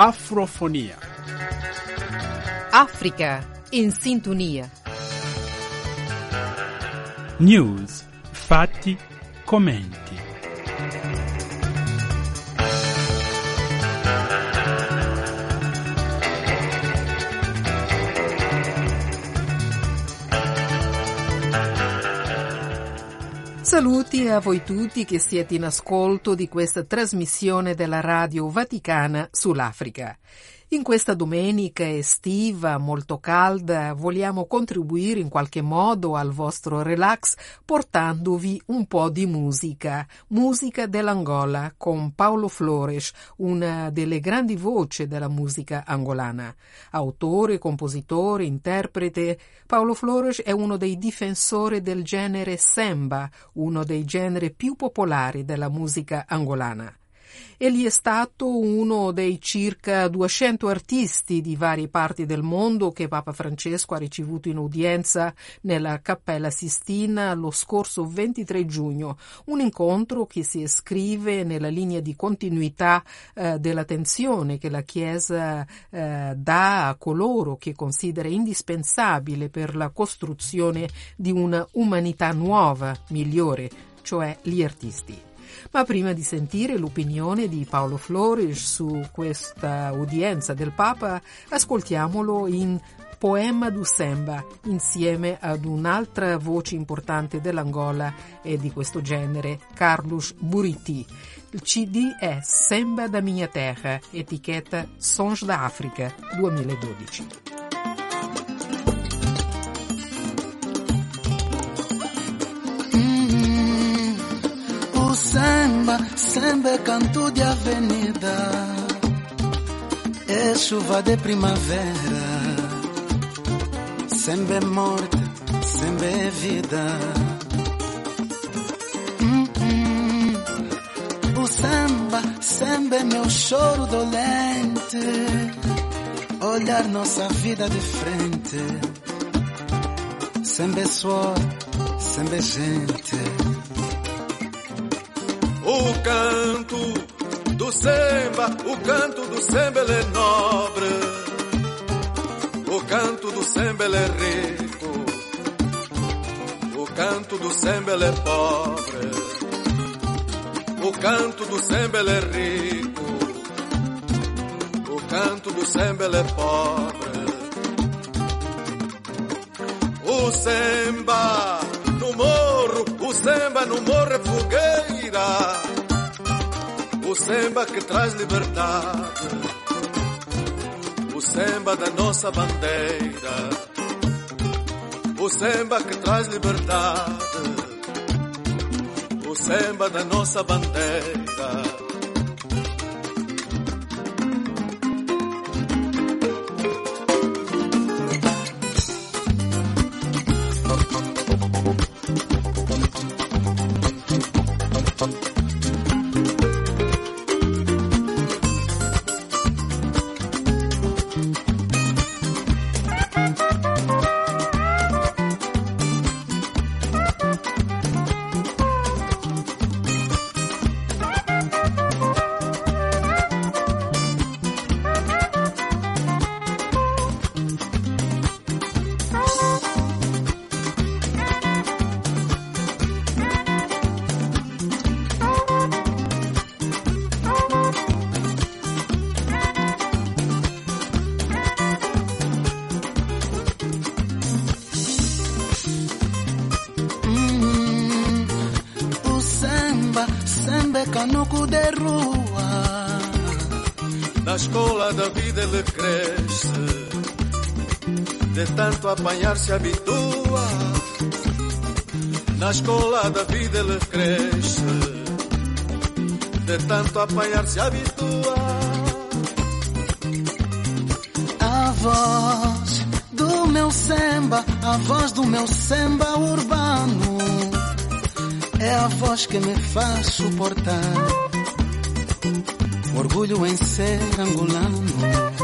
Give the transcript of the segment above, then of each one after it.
Afrofonia. África em sintonia. News, fatti, commenti. Saluti a voi tutti che siete in ascolto di questa trasmissione della Radio Vaticana sull'Africa. In questa domenica estiva molto calda vogliamo contribuire in qualche modo al vostro relax portandovi un po' di musica, musica dell'Angola con Paolo Flores, una delle grandi voci della musica angolana. Autore, compositore, interprete, Paolo Flores è uno dei difensori del genere samba, uno dei generi più popolari della musica angolana. Egli è stato uno dei circa 200 artisti di varie parti del mondo che Papa Francesco ha ricevuto in udienza nella Cappella Sistina lo scorso 23 giugno, un incontro che si iscrive nella linea di continuità eh, dell'attenzione che la Chiesa eh, dà a coloro che considera indispensabile per la costruzione di una umanità nuova, migliore, cioè gli artisti. Ma prima di sentire l'opinione di Paolo Flores su questa udienza del Papa, ascoltiamolo in Poema du Semba, insieme ad un'altra voce importante dell'Angola e di questo genere, Carlos Buriti. Il CD è Semba da Minha Terra, etichetta Sons da África 2012. Samba, samba é canto de avenida, é chuva de primavera, samba é morte, samba é vida. Hum, hum. O samba, samba é meu choro dolente, olhar nossa vida de frente, samba é suor, samba é gente. O canto do samba, o canto do samba ele é nobre. O canto do samba ele é rico. O canto do samba ele é pobre. O canto do samba ele é rico. O canto do samba ele é pobre. O samba no morro, o samba no morro é fogueira. O samba que traz liberdade. O samba da nossa bandeira. O samba que traz liberdade. O samba da nossa bandeira. Tanto apanhar se habitua. Na escola da vida ele cresce, de tanto apanhar se habitua. A voz do meu samba, a voz do meu samba urbano é a voz que me faz suportar. Orgulho em ser angolano.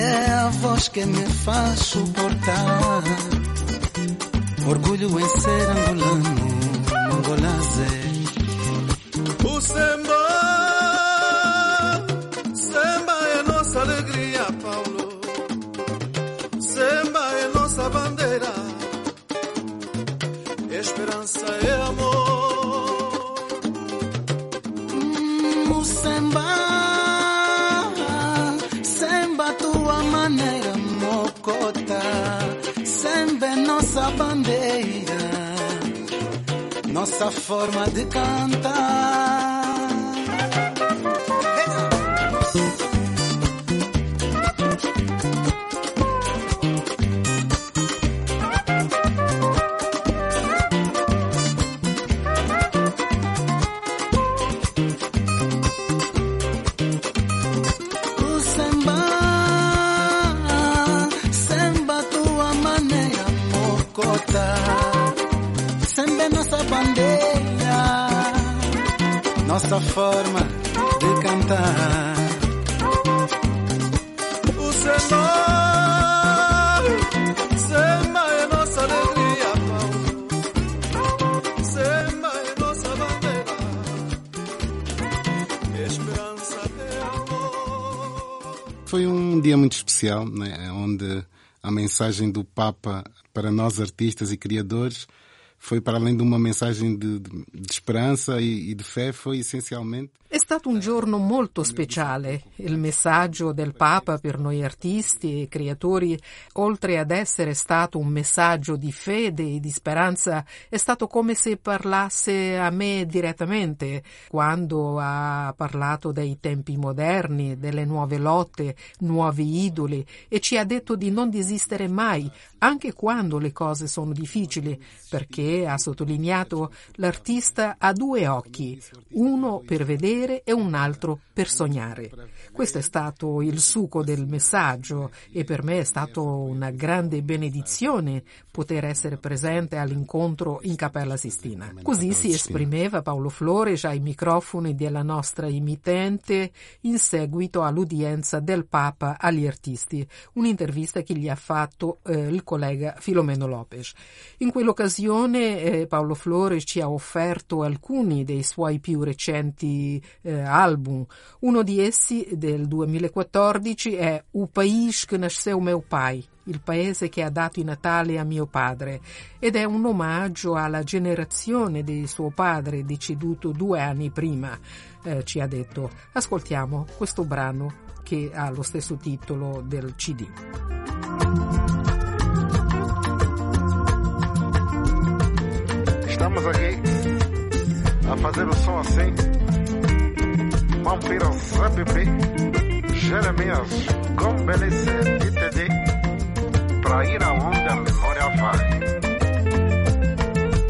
É a voz que me faz suportar. Orgulho em ser angolano. Angolazé. O samba, bandeira, nossa forma de cantar. Dia muito especial, né, onde a mensagem do Papa para nós artistas e criadores foi para além de uma mensagem de esperança e, e de fé, foi essencialmente È stato un giorno molto speciale. Il messaggio del Papa per noi artisti e creatori, oltre ad essere stato un messaggio di fede e di speranza, è stato come se parlasse a me direttamente quando ha parlato dei tempi moderni, delle nuove lotte, nuovi idoli e ci ha detto di non desistere mai, anche quando le cose sono difficili, perché, ha sottolineato, l'artista ha due occhi, uno per vedere e un altro per sognare. Questo è stato il succo del messaggio e per me è stato una grande benedizione poter essere presente all'incontro in Cappella Sistina. Così si esprimeva Paolo Flores ai microfoni della nostra emittente in seguito all'udienza del Papa agli artisti, un'intervista che gli ha fatto eh, il collega Filomeno Lopez. In quell'occasione eh, Paolo Flores ci ha offerto alcuni dei suoi più recenti eh, album. Uno di essi, del 2014, è O País que nasceu meu pai, il paese che ha dato i Natale a mio padre, ed è un omaggio alla generazione di suo padre deceduto due anni prima, eh, ci ha detto. Ascoltiamo questo brano che ha lo stesso titolo del CD. Estamos aqui a fazer o som assim. Vampiro Zapipi, Jeremias, Gombelice, ITD, para ir aonde a memória vai.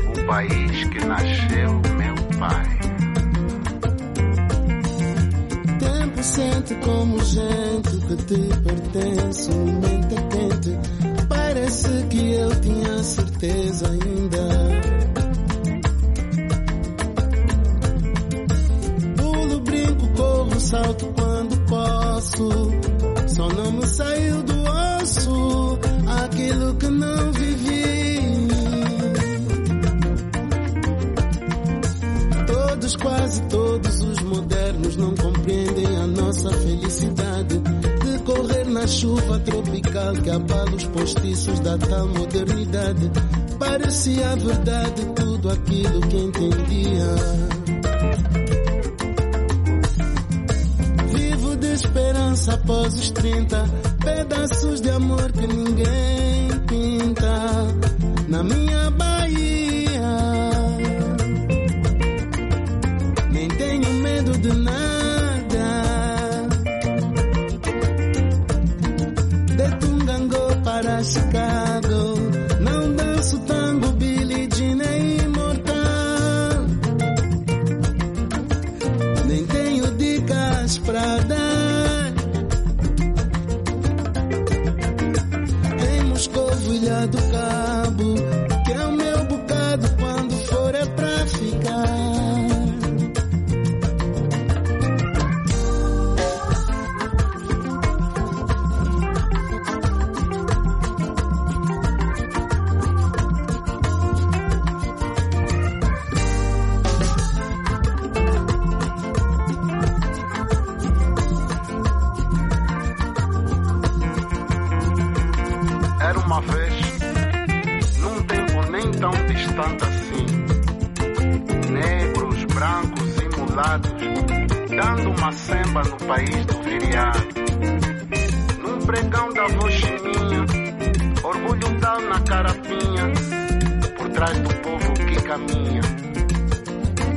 O país que nasceu meu pai. Tempo sente como gente que te pertence. O momento quente. Parece que eu tinha certeza ainda. Salto quando posso. Só não me saiu do osso aquilo que não vivi. Todos, quase todos os modernos não compreendem a nossa felicidade de correr na chuva tropical que abala os postiços da tal modernidade. Parecia verdade tudo aquilo que entendia. Após os 30 pedaços de amor que ninguém pinta na minha Bahia. Nem tenho medo de nada. De Tungango para Chicago. Não danço tango, vez, num tempo nem tão distante assim, negros, brancos e mulatos, dando uma semba no país do viriato. Num pregão da voz chininha, orgulho tal na carapinha, atrás do povo que caminha.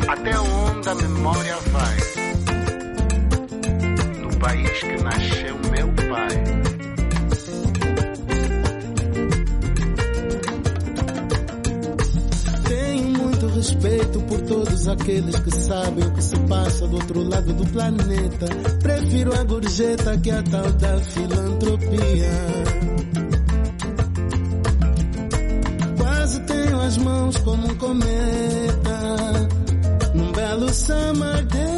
Até onde a memória vai? No país que nasceu todos aqueles que sabem o que se passa do outro lado do planeta. Prefiro a gorjeta que a tal da filantropia. Quase tenho as mãos como um cometa. Num belo summer day.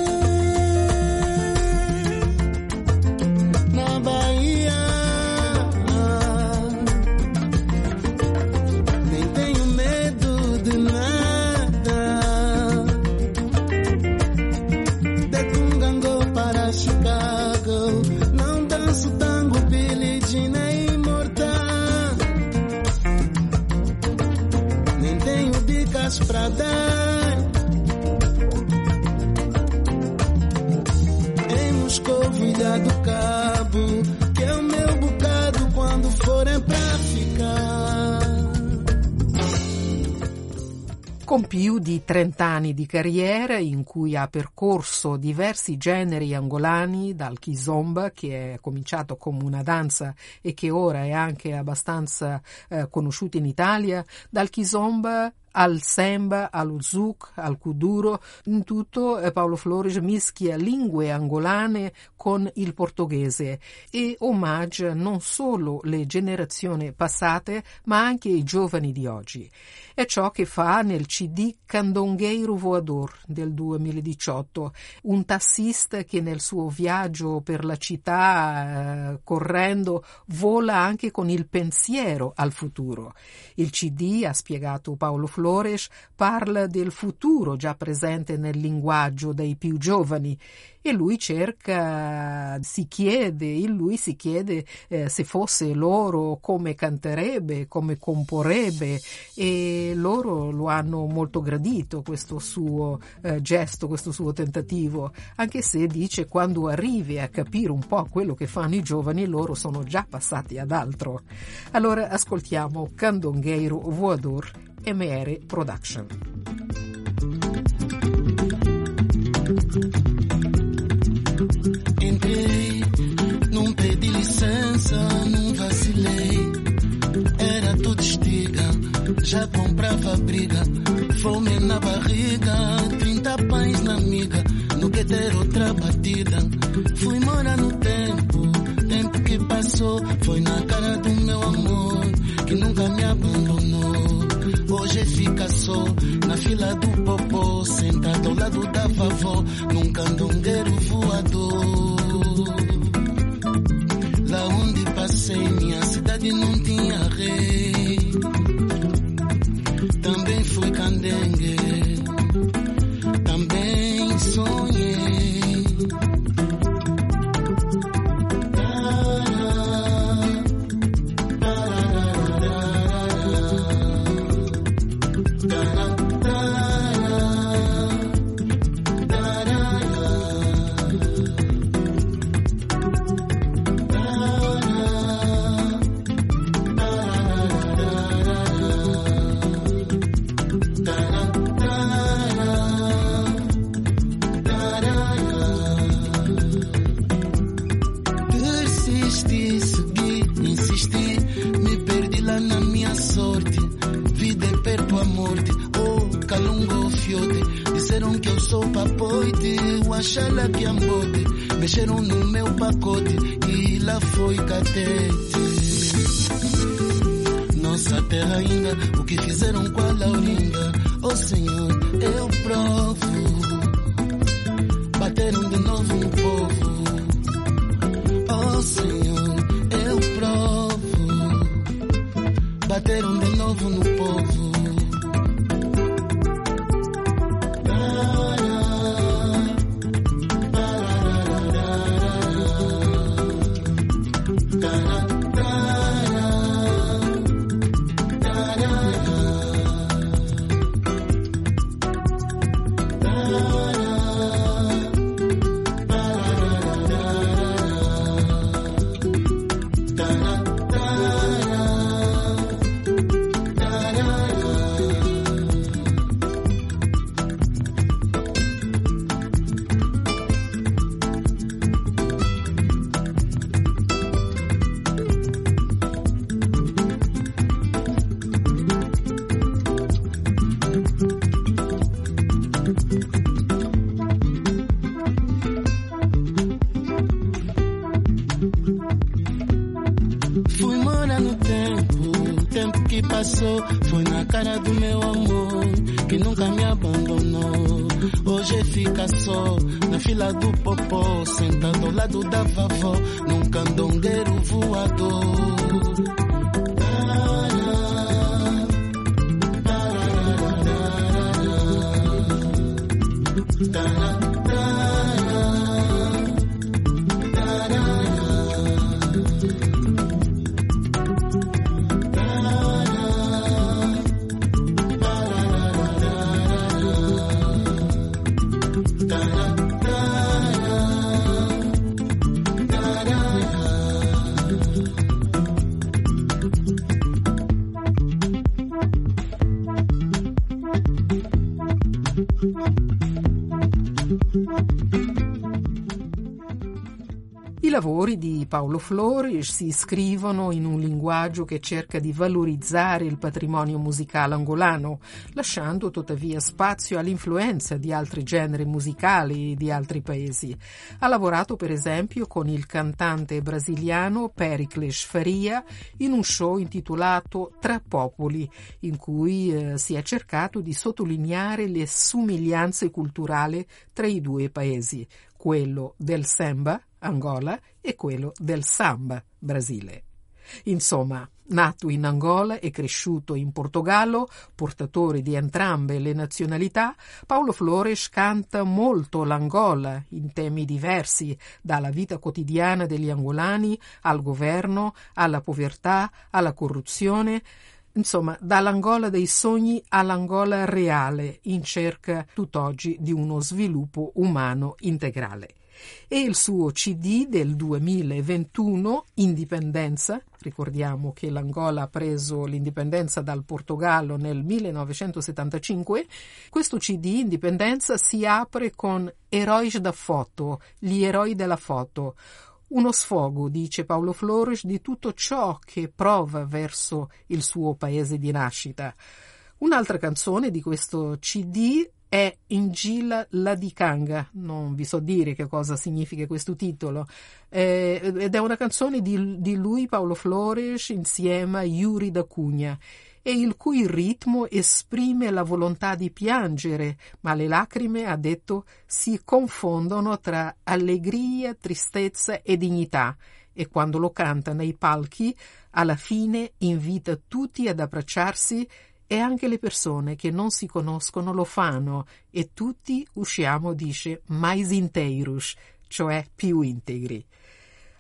Con più di 30 anni di carriera in cui ha percorso diversi generi angolani, dal kizomba che è cominciato come una danza e che ora è anche abbastanza eh, conosciuto in Italia, dal kizomba al samba, allo zouk, al kuduro, in tutto eh, Paolo Flores mischia lingue angolane con il portoghese e omaggia non solo le generazioni passate ma anche i giovani di oggi. È ciò che fa nel CD Candongueiro Voador del 2018, un tassista che nel suo viaggio per la città eh, correndo vola anche con il pensiero al futuro. Il CD, ha spiegato Paolo Flores, parla del futuro già presente nel linguaggio dei più giovani e lui cerca, si chiede, in lui si chiede eh, se fosse loro come canterebbe, come comporrebbe e loro lo hanno molto gradito questo suo eh, gesto, questo suo tentativo, anche se dice quando arrivi a capire un po' quello che fanno i giovani loro sono già passati ad altro. Allora ascoltiamo Candongueiro Voador MR Production. Entrei, não pedi licença, não vacilei. Era tudo estiga, já comprava briga. Fome na barriga, 30 pães na miga. No que ter outra batida. Fui morar no tempo, tempo que passou. Foi na cara do meu amor, que nunca me abandonou. Hoje fica só na fila do popô, sentado ao lado da vovó, num candongueiro voador. Lá onde passei, minha cidade não tinha rei. Também fui candengue, Bateram de novo no povo. Oh Senhor, eu provo. Bateram de novo no fila do popó, sentado ao lado da vovó, num candongueiro voador. Paolo Flores si scrivono in un linguaggio che cerca di valorizzare il patrimonio musicale angolano, lasciando tuttavia spazio all'influenza di altri generi musicali di altri paesi. Ha lavorato per esempio con il cantante brasiliano Pericles Faria in un show intitolato Tra Popoli, in cui eh, si è cercato di sottolineare le somiglianze culturali tra i due paesi, quello del samba Angola e quello del samba, Brasile. Insomma, nato in Angola e cresciuto in Portogallo, portatore di entrambe le nazionalità, Paolo Flores canta molto l'Angola in temi diversi, dalla vita quotidiana degli angolani al governo, alla povertà, alla corruzione, Insomma, dall'Angola dei sogni all'Angola reale, in cerca tutt'oggi di uno sviluppo umano integrale e il suo CD del 2021, Indipendenza, ricordiamo che l'Angola ha preso l'indipendenza dal Portogallo nel 1975, questo CD, Indipendenza, si apre con Erois da foto, gli eroi della foto, uno sfogo, dice Paolo Flores, di tutto ciò che prova verso il suo paese di nascita. Un'altra canzone di questo CD è Ingila Ladikanga, non vi so dire che cosa significa questo titolo, eh, ed è una canzone di, di, lui, Paolo Flores, insieme a Yuri da Cugna, e il cui ritmo esprime la volontà di piangere, ma le lacrime, ha detto, si confondono tra allegria, tristezza e dignità, e quando lo canta nei palchi, alla fine invita tutti ad abbracciarsi e anche le persone che non si conoscono lo fanno e tutti usciamo, dice, mais inteiros, cioè più integri.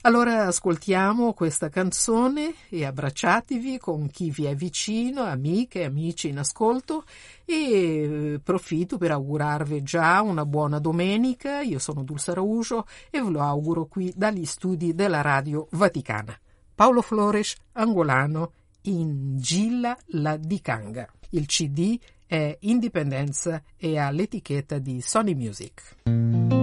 Allora ascoltiamo questa canzone e abbracciatevi con chi vi è vicino, amiche e amici in ascolto e profitto per augurarvi già una buona domenica. Io sono Dulce Raugio e ve lo auguro qui dagli studi della Radio Vaticana. Paolo Flores, angolano in Gilla la Dicanga. Il CD è Indipendenza e ha l'etichetta di Sony Music.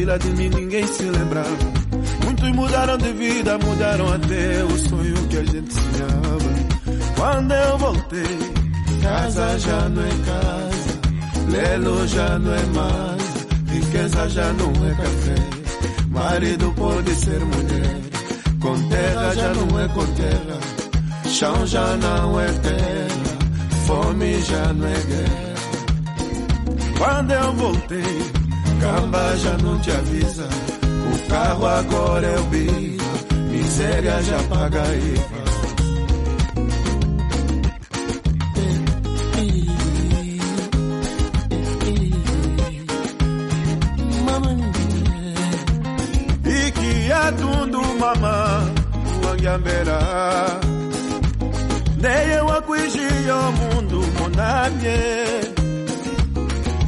vila de mim ninguém se lembrava. Muitos mudaram de vida, mudaram até o sonho que a gente sonhava. Quando eu voltei, Casa já não é casa, lelo já não é mais, riqueza já não é café. Marido pode ser mulher, com terra já não é com terra, chão já não é terra, fome já não é guerra. quando eu voltei, Camba já não te avisa, o carro agora é o bico, miséria já paga IVA.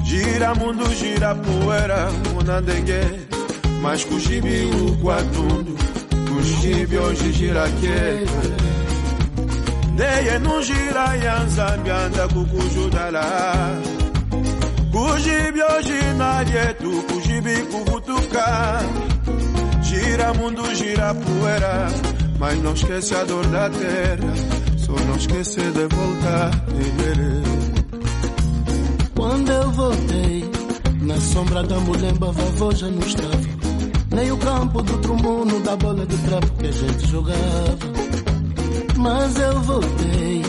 Gira mundo, gira poeira, monandengue. Mas cujibi o guatundu, cujibi hoje gira que. Neye não gira yanzambi anda kukujudala. Kujibi hoje na yetu, kujibi kuvutuka. Gira mundo, gira poeira, mas não esquece a dor da terra. Só não esquece de voltar. Quando eu voltei, na sombra da mulemba, vovô já não estava. Nem o campo do trumuno da bola de trapo que a gente jogava. Mas eu voltei,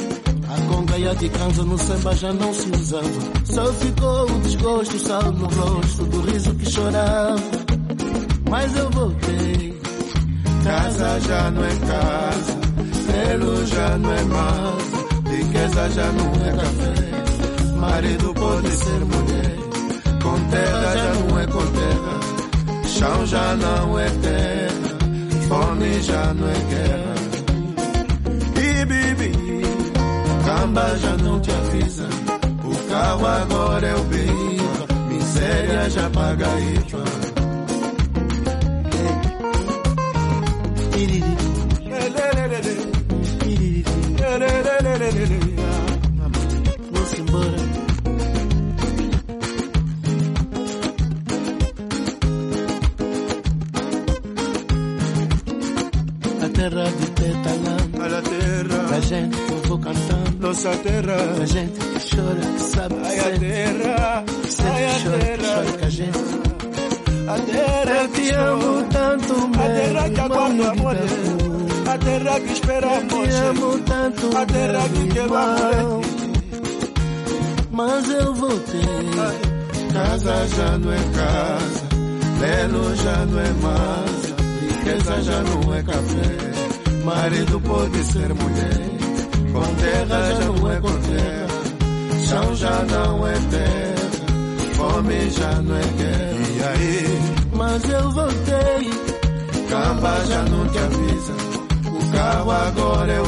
a conga e a de canza no samba já não se usava. Só ficou o desgosto, sal no rosto do riso que chorava. Mas eu voltei, casa já não é casa, pelo já não é mais, riqueza já não é café. Marido pode ser mulher, com terra já não é com terra, chão já não é terra, fome já não é guerra. E bibi, Camba já não te avisa, o carro agora é o biva, miséria já paga IVA. Terra de Tetalã, a terra, a gente que eu vou cantando, nossa terra, a gente que chora, que sabe, que ai a terra, sente, ai a chora, que terra, chora com a gente. a terra Eu que te amo tanto, a terra que meu aguarda irmão amor, a terra que espera Eu te amor, amo tanto, a terra que meu quebra. Mas eu voltei, casa já não é casa, belo já não é mais, riqueza já não é café. Marido pode ser mulher, com terra já não é com terra, chão já não é terra, fome já não é guerra. E aí, Mas eu voltei, Camba já não te avisa, o carro agora é o